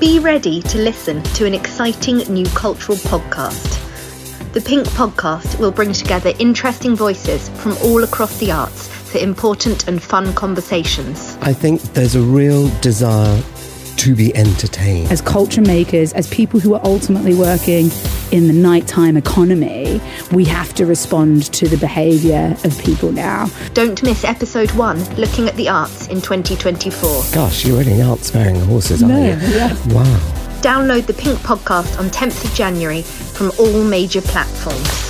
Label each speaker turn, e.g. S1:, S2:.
S1: Be ready to listen to an exciting new cultural podcast. The Pink Podcast will bring together interesting voices from all across the arts for important and fun conversations.
S2: I think there's a real desire to be entertained.
S3: As culture makers, as people who are ultimately working in the nighttime economy, we have to respond to the behaviour of people now.
S1: Don't miss episode one, Looking at the Arts in 2024.
S2: Gosh, you're really out sparing the horses, aren't
S3: No,
S2: you?
S3: yeah.
S2: Wow.
S1: Download the Pink Podcast on 10th of January from all major platforms.